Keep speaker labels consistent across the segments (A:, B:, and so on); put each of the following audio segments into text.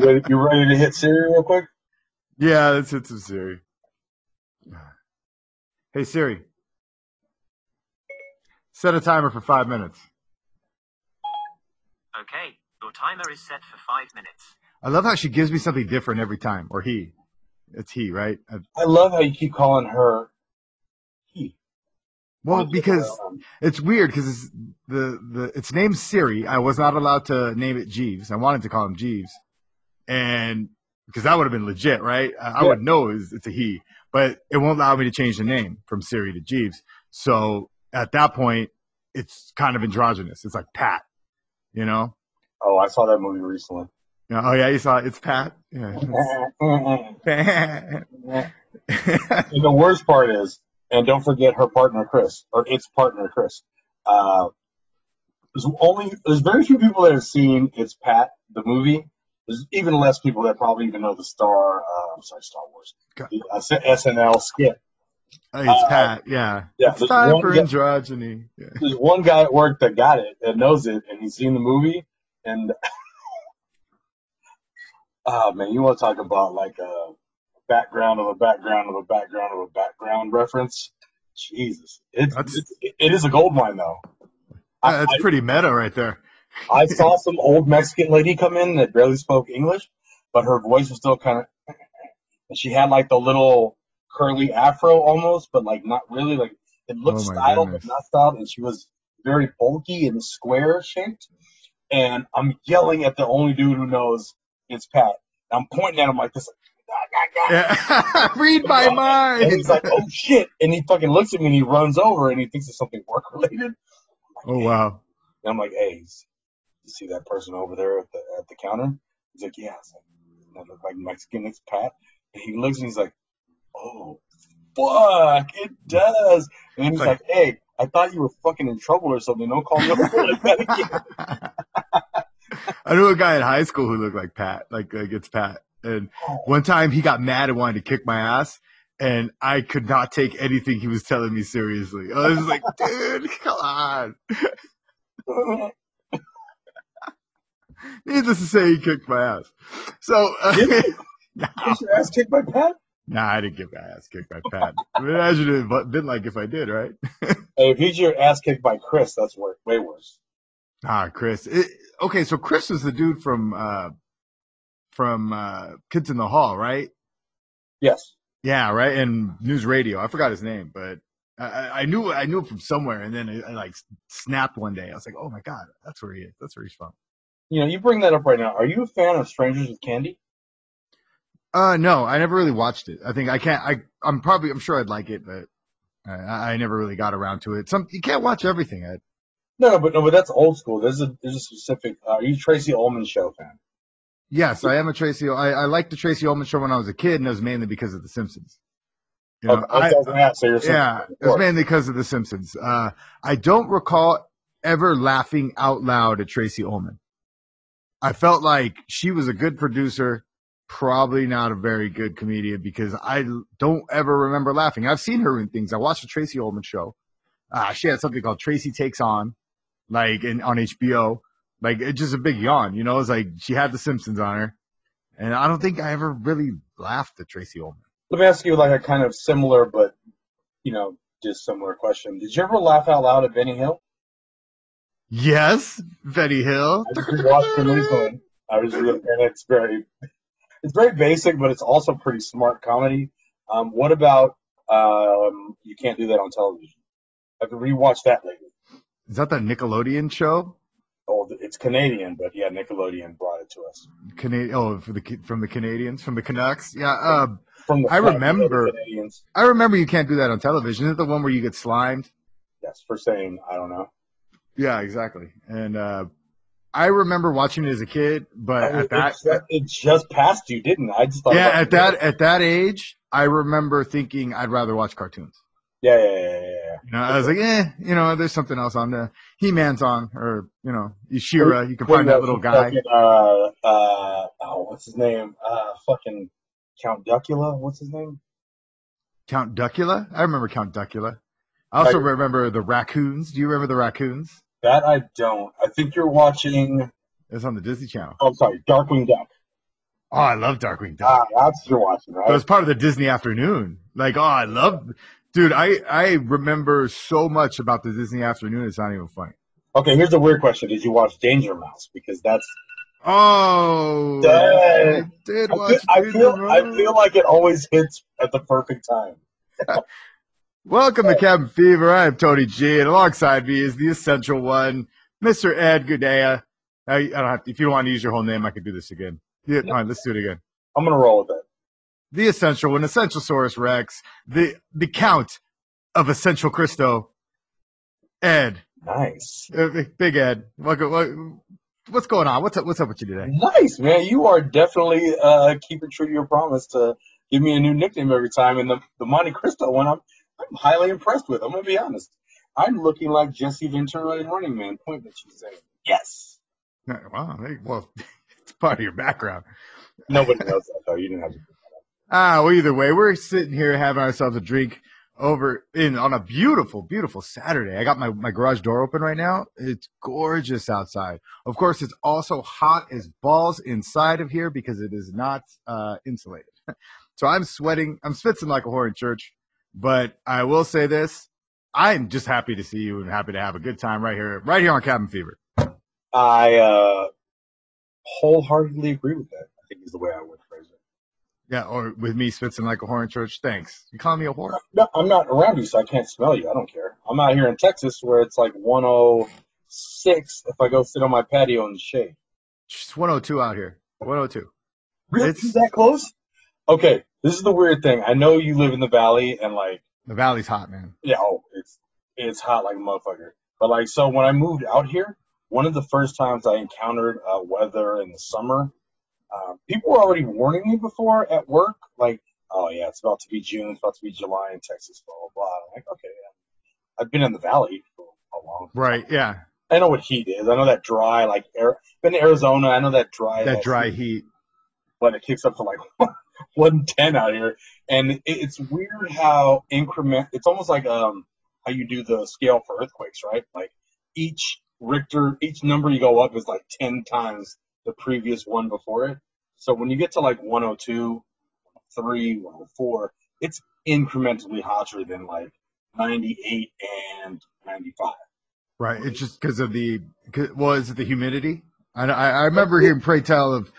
A: You ready, you ready to hit Siri real quick?
B: Yeah, let's hit some Siri. Hey Siri, set a timer for five minutes.
C: Okay, your timer is set for five minutes.
B: I love how she gives me something different every time, or he. It's he, right? Uh,
A: I love how you keep calling her he.
B: Well, because it's weird because it's the the it's named Siri. I was not allowed to name it Jeeves. I wanted to call him Jeeves, and because that would have been legit, right? I, I
A: Yeah.
B: would know it's, it's a he, but it won't allow me to change the name from Siri to Jeeves. So at that point, it's kind of androgynous. It's like Pat, you know?
A: Oh, I saw that movie recently.
B: Yeah, Oh yeah, you saw it. It's Pat. Yeah.
A: the worst part is, and don't forget her partner Chris, or its partner Chris. Uh, there's only there's very few people that have seen It's Pat the movie. There's even less people that probably even know the Star. Uh, I'm sorry, Star Wars. The uh, SNL skit.
B: it's
A: Uh,
B: Pat. Yeah.
A: yeah,
B: It's time
A: one
B: for
A: guy-
B: androgyny. Yeah.
A: There's one guy at work that got it, that knows it, and he's seen the movie. And oh man, you want to talk about like a background of a background of a background of a background reference? Jesus, it's, it's it is a gold mine though. I,
B: That's pretty meta right there.
A: I, saw some old Mexican lady come in that barely spoke English, but her voice was still kind of, and she had like the little curly afro almost, but like not really like it looked
B: Oh
A: styled
B: goodness.
A: but not styled, and she was very bulky and square shaped. And I'm yelling at the only dude who knows it's Pat. And I'm pointing at him like this.
B: Yeah. Read my
A: And
B: mind.
A: he's like, "Oh shit!" And he fucking looks at me and he runs over and he thinks it's something work related.
B: oh wow.
A: And I'm like, "Hey, you see that person over there at the at the counter?" He's like, "Yeah." It's like, "Doesn't that look like Mexican? It's Pat." And he looks and he's like, "Oh, fuck, it does." And he's like, "Hey, I thought you were fucking in trouble or something. Don't call me over like that again."
B: I knew a guy in high school who looked like Pat, like like it's Pat. And one time he got mad and wanted to kick my ass, and I could not take anything he was telling me seriously. I was like, dude, come on. Needless to say, he kicked my ass. So, uh,
A: Did
B: nah,
A: your ass kicked by Pat?
B: nah, I didn't get my ass kicked by Pat. Imagine it but been like if I did, right?
A: Hey, if he's your ass kicked by Chris, that's wor- way worse.
B: Ah, Chris. It, okay, so Chris is the dude from uh from uh Kids in the Hall, right?
A: Yes.
B: Yeah, right. And NewsRadio. I forgot his name, but I- I, I knew I knew him from somewhere, and then I, I like snapped one day. I was like, "Oh my god, that's where he is. That's where he's from."
A: You know, you bring that up right now. Are you a fan of Strangers with Candy?
B: Uh, no, I never really watched it. I think I can't. I I'm probably I'm sure I'd like it, but I, I never really got around to it. Some you can't watch everything. Ed.
A: No, no, but no, but that's old school. There's a there's a specific. Uh, are you Tracey Ullman show fan?
B: Yes, I am a Tracey. I, I liked the Tracey Ullman show when I was a kid, and it was mainly because of The Simpsons. You know,
A: what I was. So you're
B: Yeah, it was mainly because of The Simpsons. Uh, I don't recall ever laughing out loud at Tracey Ullman. I felt like she was a good producer, probably not a very good comedian because I don't ever remember laughing. I've seen her in things. I watched the Tracey Ullman show. Uh, she had something called Tracey Takes On, like in on HBO. Like it's just a big yawn, you know. It's like she had The Simpsons on her, and I don't think I ever really laughed at Tracey Ullman.
A: Let me ask you like a kind of similar, but you know, just similar question. Did you ever laugh out loud at Benny Hill?
B: Yes, Benny Hill.
A: I just watched him recently. I was and it's very, it's very basic, but it's also pretty smart comedy. Um, what about um, you can't do that on television? I've rewatched that lately.
B: Is that the Nickelodeon show?
A: Oh, it's Canadian, but yeah, Nickelodeon brought it to us.
B: Canadian. Oh, for the from the Canadians, from the Canucks. Yeah. Uh,
A: From the
B: I remember-
A: Canadians.
B: I remember you can't do that on television. Isn't it the one where you get slimed?
A: Yes, for saying I don't know.
B: Yeah, exactly. And uh, I remember watching it as a kid, but
A: I mean,
B: at that,
A: it, just, it just passed you, didn't it? I just thought.
B: yeah, at that at that age, I remember thinking I'd rather watch cartoons.
A: Yeah, yeah, yeah, yeah.
B: You know, I was like, eh, you know, there's something else on there. He Man's on, or you know, Ishira. You can find that little guy.
A: Fucking, uh, uh, oh, what's his name? Uh, fucking Count Duckula. What's his name?
B: Count Duckula. I remember Count Duckula. I also remember the raccoons. Do you remember the raccoons?
A: That I don't. I think you're watching.
B: It's on the Disney Channel.
A: Oh, sorry, Darkwing Duck.
B: Oh, I love Darkwing Duck.
A: Ah, that's what you're watching, right?
B: It was part of the Disney afternoon. Like, oh, I love, dude. I I remember so much about the Disney afternoon. It's not even funny.
A: Okay, here's a weird question: Did you watch Danger Mouse? Because that's
B: Oh. I did
A: I feel, I feel I feel like it always hits at the perfect time.
B: Welcome to Cabin Fever. I am Tony G, and alongside me is the essential one, Mr. Ed Gudea. I, I don't have to, if you don't want to use your whole name, I could do this again. Yeah, fine, let's do it again.
A: I'm gonna roll with it.
B: The essential one, Essential Saurus Rex, the the Count of Essential Christo, Ed,
A: Nice,
B: uh, Big Ed. Welcome. What, what's going on? What's up? What's up with you today?
A: nice, man. You are definitely uh, keeping true to your promise to give me a new nickname every time. And the the Monte Cristo one, I'm I'm highly impressed with. I'm gonna be honest. I'm looking like Jesse Ventura in Running Man. Point that you say. Yes.
B: Wow, hey, well, it's part of your background.
A: Nobody knows that though. You didn't have to.
B: Ah, well, either way, we're sitting here having ourselves a drink over in on a beautiful, beautiful Saturday. I got my, my garage door open right now. It's gorgeous outside. Of course, it's also hot as balls inside of here because it is not uh, insulated. so I'm sweating. I'm schwitzing like a whore in church. But I will say this: I'm just happy to see you and happy to have a good time right here, right here on Cabin Fever.
A: I uh, wholeheartedly agree with that. I think is the way I would phrase it.
B: Yeah, or with me schwitzing like a whore in church. Thanks. You calling me a whore?
A: No, I'm not around you, so I can't smell you. I don't care. I'm out here in Texas where it's like 106 if I go sit on my patio in the shade.
B: It's 102 out here. 102.
A: Really?
B: It's-
A: that close? Okay, this is the weird thing. I know you live in the valley and like,
B: The valley's hot, man.
A: yeah, oh, it's it's hot like a motherfucker. But like, so when I moved out here, one of the first times I encountered uh, weather in the summer, uh, people were already warning me before at work, like, oh yeah, it's about to be June, it's about to be July in Texas, blah blah blah. I'm like, okay, yeah. I've been in the valley for a long time.
B: Right, yeah.
A: I know what heat is. I know that dry, like air. Been to Arizona. I know that dry.
B: That
A: ass
B: dry
A: heat
B: heat.
A: when it kicks up to like 110 out here, and it's weird how increment. It's almost like um how you do the scale for earthquakes, right? Like each Richter, each number you go up is like 10 times the previous one before it. So when you get to like 102, 3, 104, it's incrementally hotter than like 98 and 95.
B: Right. It's just because of the, well, is it the humidity? I, I, I remember hearing pray tell of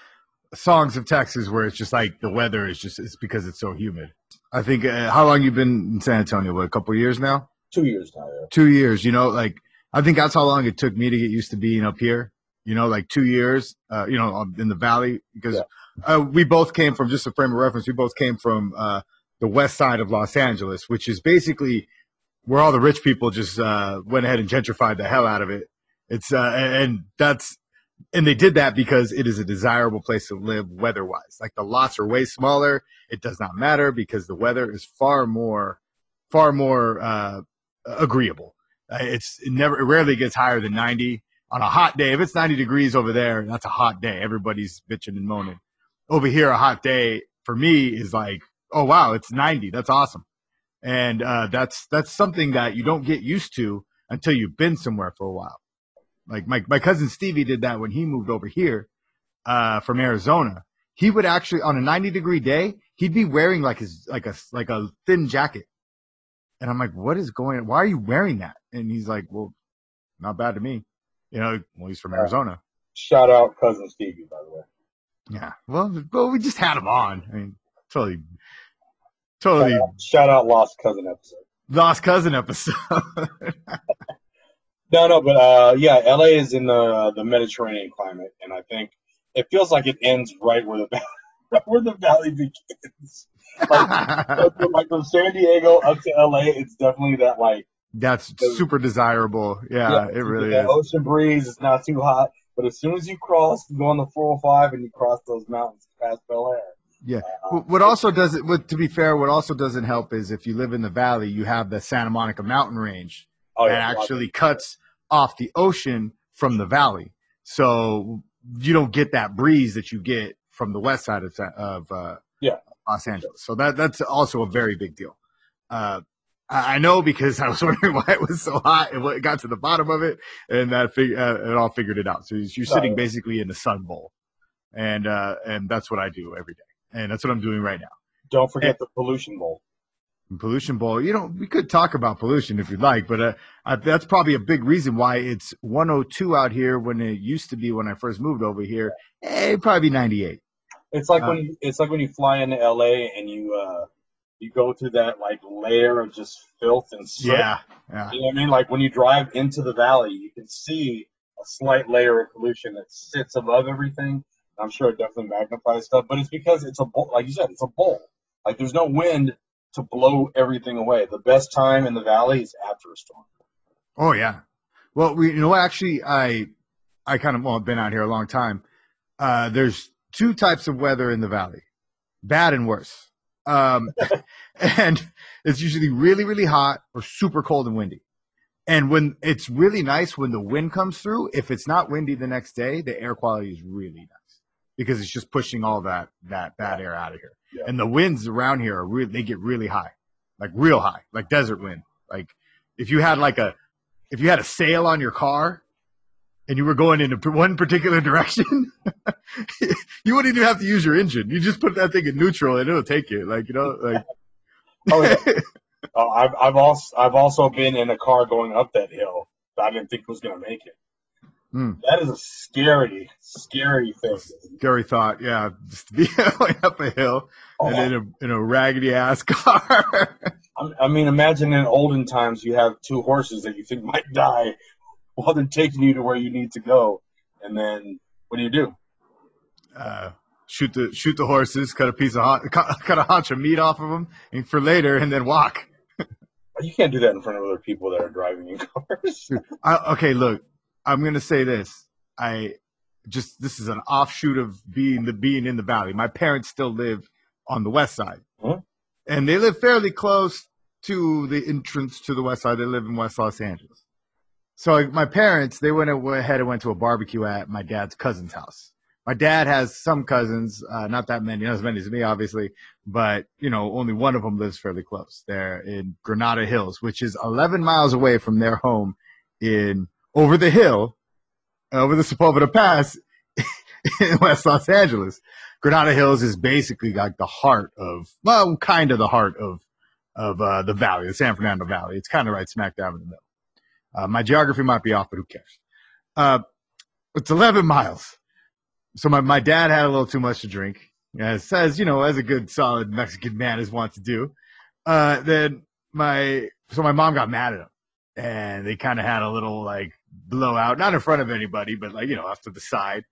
B: songs of Texas where it's just like the weather is just, it's because it's so humid. I think, uh, how long you been in San Antonio? What, a couple of years now?
A: Two years now. Yeah.
B: Two years, you know, like, I think that's how long it took me to get used to being up here. You know, like two years, uh, you know, um, in the valley because uh, we both came from just a frame of reference. We both came from uh, the west side of Los Angeles, which is basically where all the rich people just uh, went ahead and gentrified the hell out of it. It's uh, and that's and they did that because it is a desirable place to live weather-wise. Like the lots are way smaller. It does not matter because the weather is far more, far more uh, agreeable. Uh, It's it never it rarely gets higher than 90 on a hot day. If it's 90 degrees over there, that's a hot day. Everybody's bitching and moaning. Over here, a hot day for me is like, oh wow, it's 90. That's awesome. And uh, that's that's something that you don't get used to until you've been somewhere for a while. Like my my cousin Stevie did that when he moved over here uh, from Arizona. He would actually on a 90 degree day, he'd be wearing like his like a like a thin jacket. And I'm like, what is going on? Why are you wearing that? And he's like, well, not bad to me. You know, well, he's from Arizona.
A: Shout out cousin Stevie, by the way.
B: Yeah. Well, well, we just had him on. I mean, totally,
A: Shout
B: totally
A: out, shout out lost cousin episode.
B: lost cousin episode.
A: No, no, but uh, yeah, LA is in the the Mediterranean climate, and I think it feels like it ends right where the valley, where the valley begins. Like, from- like from San Diego up to LA, it's definitely that like
B: That's super desirable. Yeah, it really is.
A: ocean breeze. It's not too hot, but as soon as you cross, you go on the 405 and you cross those mountains past Bel Air.
B: Yeah.
A: Uh,
B: What also does it? What to be fair, what also doesn't help is if you live in the valley, you have the Santa Monica mountain range
A: oh
B: that
A: yeah,
B: actually cuts off the ocean from the valley. So you don't get that breeze that you get from the west side of of uh,
A: Yeah.
B: Los Angeles. So that that's also a very big deal. Uh, I know because I was wondering why it was so hot and what got to the bottom of it, and that fig- uh, it all figured it out. So you're sitting basically in the sun bowl. and uh, and that's what I do every day, and that's what I'm doing right now.
A: Don't forget the pollution bowl.
B: Pollution bowl. You know, we could talk about pollution if you'd like, but uh, uh, that's probably a big reason why it's 102 out here when it used to be when I first moved over here. Eh, it'd probably be 98.
A: It's like
B: Uh,
A: when you, it's like when you fly into LA and you uh you go through that like layer of just filth and soot.
B: Yeah, yeah.
A: You know what I mean? Like when you drive into the valley, you can see a slight layer of pollution that sits above everything. I'm sure it definitely magnifies stuff, but it's because it's a bowl. Like you said, it's a bowl. Like there's no wind to blow everything away. The best time in the valley is after a storm.
B: Oh yeah. Well, we you know? Actually, I I kind of well I've been out here a long time. Uh, there's two types of weather in the valley, bad and worse. Um, and it's usually really really hot or super cold and windy. And when it's really nice when the wind comes through, if it's not windy the next day, the air quality is really nice because it's just pushing all that that bad air out of here.
A: Yeah.
B: And the winds around here are really they get really high, like real high, like desert wind. Like if you had like a if you had a sail on your car and you were going in one particular direction, you wouldn't even have to use your engine. You just put that thing in neutral and it'll take you. Like you know, like
A: Oh, yeah. Oh, I've I've also I've also been in a car going up that hill that I didn't think was gonna make it.
B: Hmm.
A: That is a scary, scary thing.
B: scary thought. Yeah, just to be going up a hill and
A: Oh,
B: in a in a raggedy ass car.
A: I I mean, imagine in olden times you have two horses that you think might die while they're taking you to where you need to go, and then what do you do?
B: uh, shoot the shoot the horses, cut a piece of hot, cut, cut a haunch of meat off of them, and for later, and then walk.
A: You can't do that in front of other people that are driving in cars.
B: I, okay, look, I'm gonna say this. I just this is an offshoot of being the being in the valley. My parents still live on the west side,
A: Huh?
B: and they live fairly close to the entrance to the west side. They live in West Los Angeles. So like, my parents, they went ahead and went to a barbecue at my dad's cousin's house. My dad has some cousins, uh, not that many, not as many as me, obviously, but you know, only one of them lives fairly close. They're in Granada Hills, which is 11 miles away from their home in over the hill, over the Sepulveda Pass in West Los Angeles. Granada Hills is basically like the heart of, well, kind of the heart of, of uh, the valley, the San Fernando Valley. It's kind of right smack dab in the middle. Uh, my geography might be off, but who cares? Uh, it's 11 miles. So my, my dad had a little too much to drink, as you know, as a good solid Mexican man is wont to do. Uh, then my, so my mom got mad at him and they kind of had a little like blowout, not in front of anybody, but like, you know, off to the side.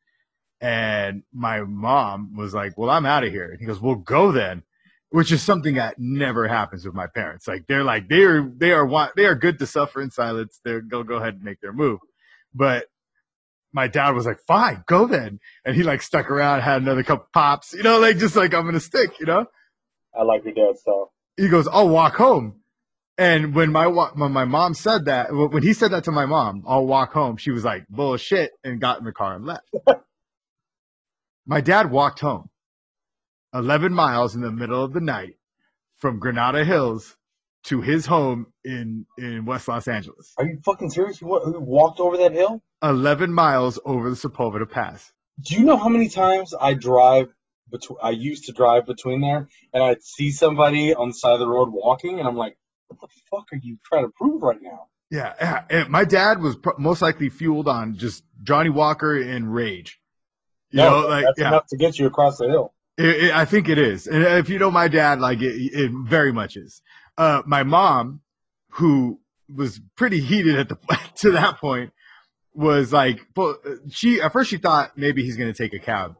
B: And my mom was like, well, I'm out of here. And he goes, well, go then, which is something that never happens with my parents. Like they're like, they're, they are, they are good to suffer in silence. They're, they'll go ahead and make their move. But my dad was like, fine, go then. And he like stuck around, had another couple pops, you know, like just like, I'm going to stick, you know?
A: I like your dad so.
B: he goes, "I'll walk home." And when my when my mom said that, when he said that to my mom, "I'll walk home," she was like, "Bullshit," and got in the car and left. my dad walked home, eleven miles in the middle of the night, from Granada Hills to his home in in West Los Angeles.
A: Are you fucking serious? You walked over that hill?
B: Eleven miles over the Sepulveda Pass.
A: Do you know how many times I drive between? I used to drive between there, and I'd see somebody on the side of the road walking, and I'm like, "What the fuck are you trying to prove right now?"
B: Yeah, yeah, and my dad was most likely fueled on just Johnnie Walker and rage. You
A: no,
B: know, like
A: that's
B: yeah.
A: enough to get you across the hill.
B: It, it, I think it is. And if you know my dad, like it, it very much is. Uh, my mom, who was pretty heated at the to that point, was like, she at first she thought maybe he's gonna take a cab.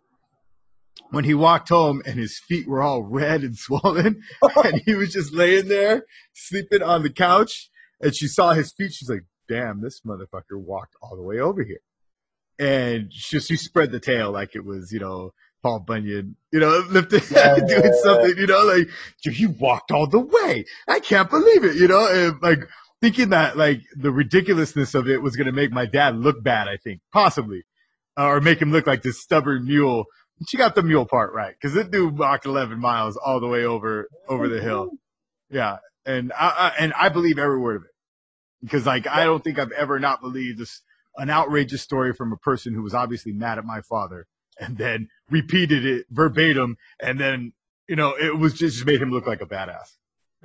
B: When he walked home and his feet were all red and swollen, and he was just laying there sleeping on the couch, and she saw his feet, she's like, "Damn, this motherfucker walked all the way over here." And she, she spread the tail like it was, you know, Paul Bunyan, you know, lifting,
A: Yeah,
B: doing
A: yeah.
B: something, you know, like "Dude, he walked all the way. I can't believe it, you know, and like thinking that like the ridiculousness of it was going to make my dad look bad. I think possibly, uh, or make him look like this stubborn mule. She got the mule part right because it dude walked 11 miles all the way over over the hill. Yeah, and I, I and I believe every word of it because like I don't think I've ever not believed this an outrageous story from a person who was obviously mad at my father and then repeated it verbatim, and then you know it was just, just made him look like a badass.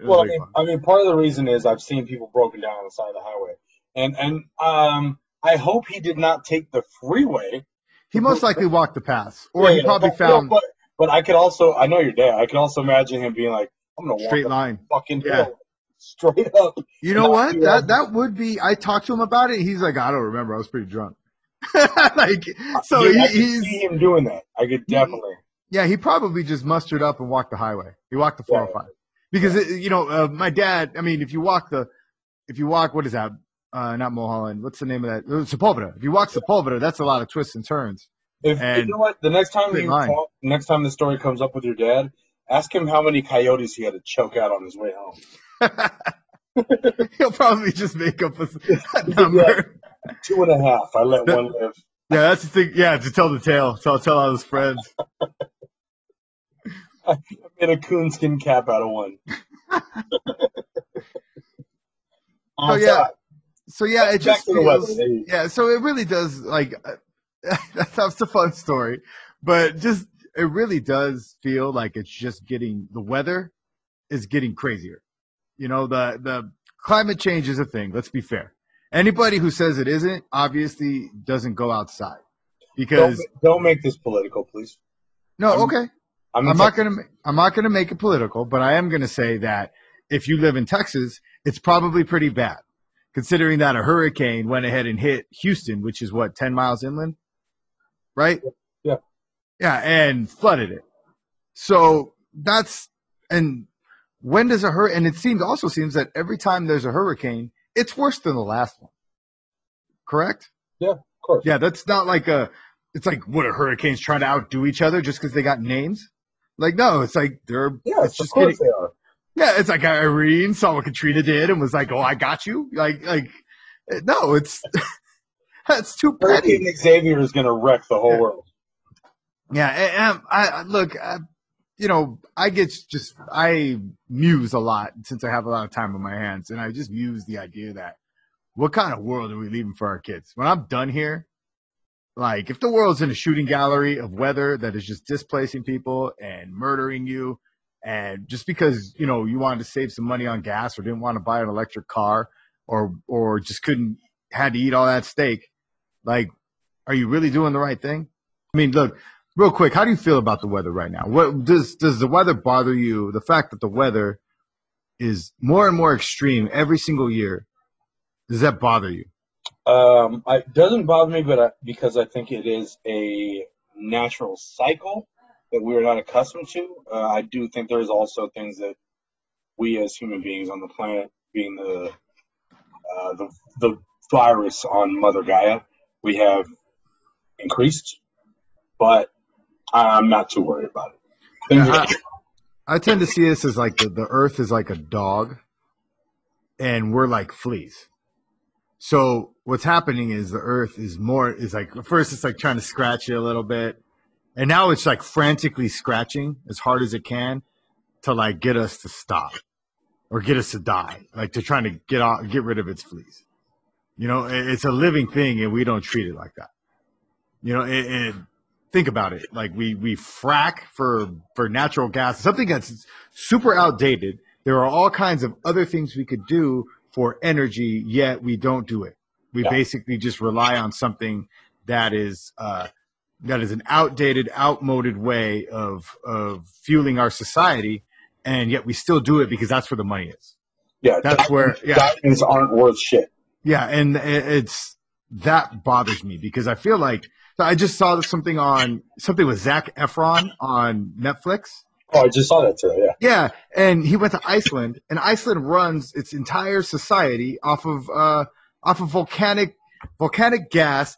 A: Well, I mean. I mean, part of the reason is I've seen people broken down on the side of the highway, and and um, I hope he did not take the freeway.
B: He most likely walked the pass, or
A: Yeah,
B: he probably
A: but,
B: found
A: But, but I could also, I know your dad. I could also imagine him being like, "I'm gonna
B: straight
A: walk
B: line.
A: the fucking
B: Yeah.
A: hill straight up."
B: You know what? That that would be. I talked to him about it. He's like, I don't remember. I was pretty drunk. like, so
A: Dude,
B: he,
A: I could
B: he's
A: see him doing that. I could definitely.
B: yeah. He probably just mustered up and walked the highway. He walked the
A: Yeah.
B: 405 because it, you know uh, my dad. I mean, if you walk the, if you walk what is that? Uh, not Mulholland. What's the name of that? Uh, Sepulveda. If you walk Sepulveda, that's a lot of twists and turns.
A: If
B: And-
A: you know what, the next time you talk, next time the story comes up with your dad, ask him how many coyotes he had to choke out on his way home.
B: He'll probably just make up a, a number.
A: Two and a half. I let one live.
B: Yeah, that's the thing. Yeah, to tell the tale. Tell tell all his friends.
A: I made a coonskin cap out of one.
B: Oh, yeah. So yeah, it just feels. Yeah. So it really does like that's a fun story, but just it really does feel like it's just getting the weather is getting crazier. You know, the the climate change is a thing. Let's be fair. Anybody who says it isn't obviously doesn't go outside
A: Don't,
B: because
A: don't make this political, please.
B: no,
A: I'm-
B: okay.
A: I'm,
B: I'm not gonna I'm not gonna make it political, but I am gonna say that if you live in Texas, it's probably pretty bad, considering that a hurricane went ahead and hit Houston, which is what 10 miles inland, right?
A: Yeah.
B: Yeah, and flooded it. So that's and when does a hur and it seems also seems that every time there's a hurricane, it's worse than the last one. Correct?
A: Yeah, of course.
B: Yeah, that's not like a. It's like what are hurricanes trying to outdo each other just because they got names? Like no, it's like they're.
A: Yes,
B: it's
A: of
B: just
A: course
B: getting.
A: they are.
B: Yeah, it's like Irene saw what Katrina did and was like, "Oh, I got you." Like, like, eh, no, it's that's too petty.
A: Hurricane Xavier is going to wreck the whole
B: Yeah.
A: world.
B: Yeah, and, and I I- look, I, you know, I get just I muse a lot since I have a lot of time on my hands, and I just muse the idea that what kind of world are we leaving for our kids when I'm done here? Like, if the world's in a shooting gallery of weather that is just displacing people and murdering you, and just because you know you wanted to save some money on gas or didn't want to buy an electric car or or just couldn't had to eat all that steak, like, are you really doing the right thing? I mean, look, real quick, how do you feel about the weather right now? What does does the weather bother you? The fact that the weather is more and more extreme every single year, does that bother you?
A: Um, it doesn't bother me, but I, because I think it is a natural cycle that we are not accustomed to. Uh, I do think there's also things that we as human beings on the planet, being the uh, the the virus on Mother Gaia, we have increased, but I'm not too worried about it.
B: Yeah,
A: are-
B: I tend to see this as like the, the earth is like a dog and we're like fleas. So what's happening is the earth is more is like first it's like trying to scratch it a little bit. And now it's like frantically scratching as hard as it can to like get us to stop or get us to die. Like to trying to get off get rid of its fleas. You know, it's a living thing and we don't treat it like that. You know, it, it think about it. Like we we frack for for natural gas, something that's super outdated. There are all kinds of other things we could do for energy, yet we don't do it. We
A: Yeah.
B: basically just rely on something that is uh, that is an outdated, outmoded way of of fueling our society, and yet we still do it because that's where the money is.
A: yeah,
B: That's where yeah
A: diamonds aren't worth shit.
B: yeah, and it's that bothers me because I feel like I just saw something on something with Zac Efron on Netflix.
A: Oh, I just saw that too. Yeah.
B: Yeah, and he went to Iceland, and Iceland runs its entire society off of uh, off of volcanic volcanic gas,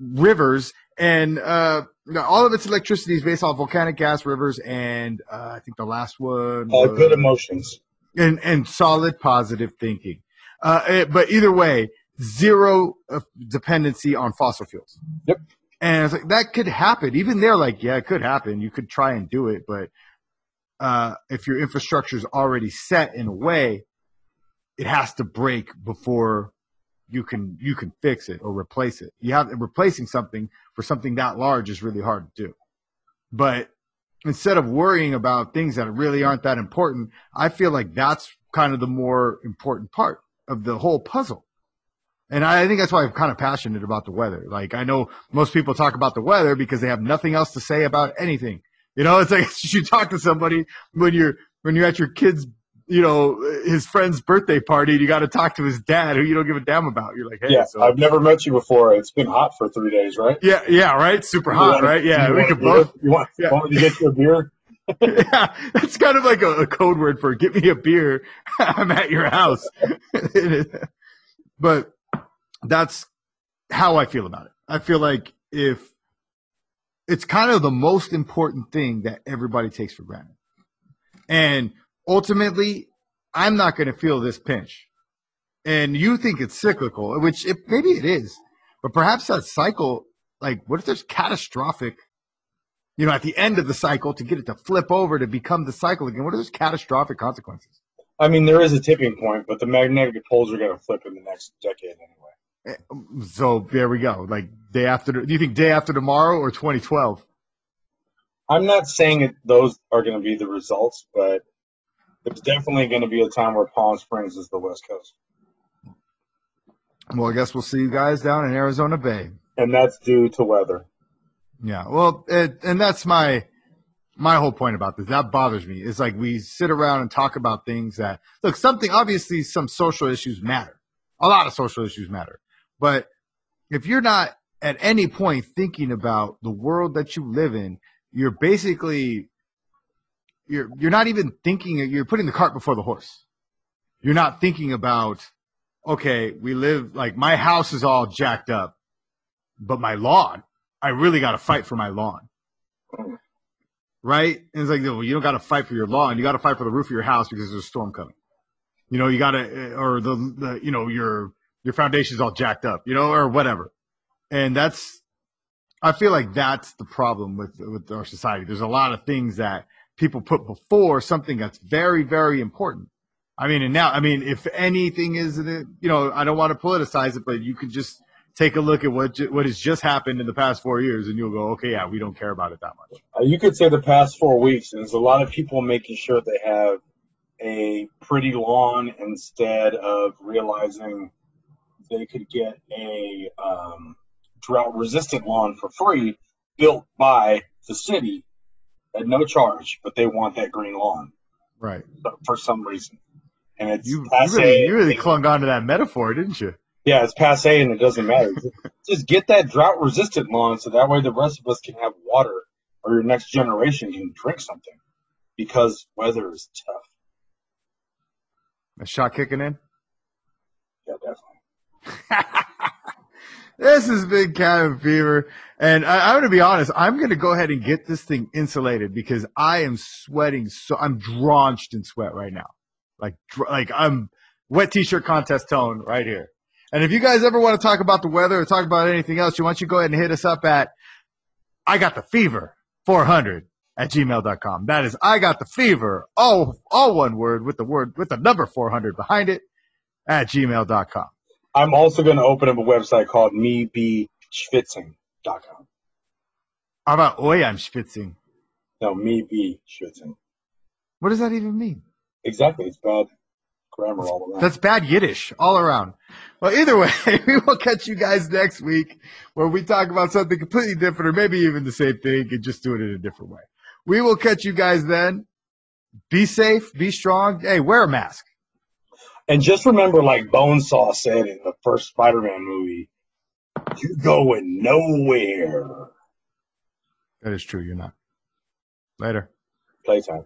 B: rivers, and uh, all of its electricity is based off volcanic gas, rivers, and uh, I think the last one
A: Uh, good emotions.
B: and and solid positive thinking. Uh, eh, but either way, zero uh, dependency on fossil fuels.
A: Yep.
B: And it's like that could happen. Even they're like, yeah, it could happen. You could try and do it, but uh, if your infrastructure is already set in a way, it has to break before you can you can fix it or replace it. You have replacing something for something that large is really hard to do. But instead of worrying about things that really aren't that important, I feel like that's kind of the more important part of the whole puzzle. And I think that's why I'm kind of passionate about the weather. Like I know most people talk about the weather because they have nothing else to say about anything. You know, it's like you talk to somebody when you're when you're at your kid's, you know, his friend's birthday party and you got to talk to his dad who you don't give a damn about. You're like, hey,
A: Yeah,
B: so
A: I've never met you before. It's been hot for three days, right?
B: yeah, yeah, right, super hot,
A: want-
B: right? Yeah, we could both.
A: You want,
B: Yeah.
A: want to get you a beer?
B: yeah, that's kind of like a, a code word for "get me a beer." I'm at your house, but that's how I feel about it. I feel like if it's kind of the most important thing that everybody takes for granted, and ultimately, I'm not going to feel this pinch. And you think it's cyclical, which it, maybe it is, but perhaps that cycle, like, what if there's catastrophic you know, at the end of the cycle to get it to flip over to become the cycle again. What are those catastrophic consequences?
A: I mean, there is a tipping point, but the magnetic poles are going to flip in the next decade anyway.
B: Eh, So there we go. Like day after, do you think day after tomorrow or 2012?
A: I'm not saying that those are going to be the results, but there's definitely going to be a time where Palm Springs is the West Coast,
B: Well, I guess we'll see you guys down in Arizona Bay.
A: and that's due to weather.
B: Yeah. Well, it, and that's my my whole point about this. That bothers me. Is like we sit around and talk about things that look something. Obviously, some social issues matter. A lot of social issues matter. But if you're not at any point thinking about the world that you live in, you're basically you're you're not even thinking. You're putting the cart before the horse. You're not thinking about okay, we live like my house is all jacked up, but my lawn I really got to fight for my lawn. Right? And it's like, well, you don't got to fight for your lawn. You got to fight for the roof of your house because there's a storm coming. You know, you got to, eh, or the, the, you know, your, your foundation's all jacked up, you know, or whatever. And that's, I feel like that's the problem with, with our society. There's a lot of things that people put before something that's very, very important. I mean, and now, I mean, if anything is, you know, I don't want to politicize it, but you could just take a look at what what has just happened in the past four years, and you'll go, okay, yeah, we don't care about it that much.
A: Uh, you could say the past four weeks, and there's a lot of people making sure they have a pretty lawn instead of realizing they could get a um, drought-resistant lawn for free built by the city at no charge, but they want that green lawn
B: Right.
A: for some reason. And it's
B: You, you
A: passe.
B: really you really clung on to that metaphor, didn't you?
A: yeah, it's passe, and it doesn't matter. Just get that drought-resistant lawn, so that way the rest of us can have water, or your next generation can drink something. Because weather is tough.
B: A shot kicking in.
A: Yeah, definitely.
B: this is Big Cabin Fever, and I, I'm going to be honest. I'm going to go ahead and get this thing insulated because I am sweating. So I'm drenched in sweat right now, like like I'm wet t-shirt contest tone right here. And if you guys ever want to talk about the weather or talk about anything else, you want you go ahead and hit us up at I got the fever 400 at gmail.com. That is I got the fever, all all one word with the word with the number 400 behind it at gmail.com.
A: I'm also going to open up a website called mebeschwitzing.com.
B: How about Oi, I'm schwitzing?
A: No, mebeschwitzing.
B: What does that even mean?
A: Exactly. It's bad grammar all around.
B: That's bad Yiddish all around. Well, either way, we will catch you guys next week where we talk about something completely different or maybe even the same thing and just do it in a different way. We will catch you guys then. Be safe, be strong. Hey, wear a mask.
A: And just remember, like Bonesaw said in the first Spider-Man movie, you're going nowhere.
B: That is true. You're not. Later.
A: Playtime.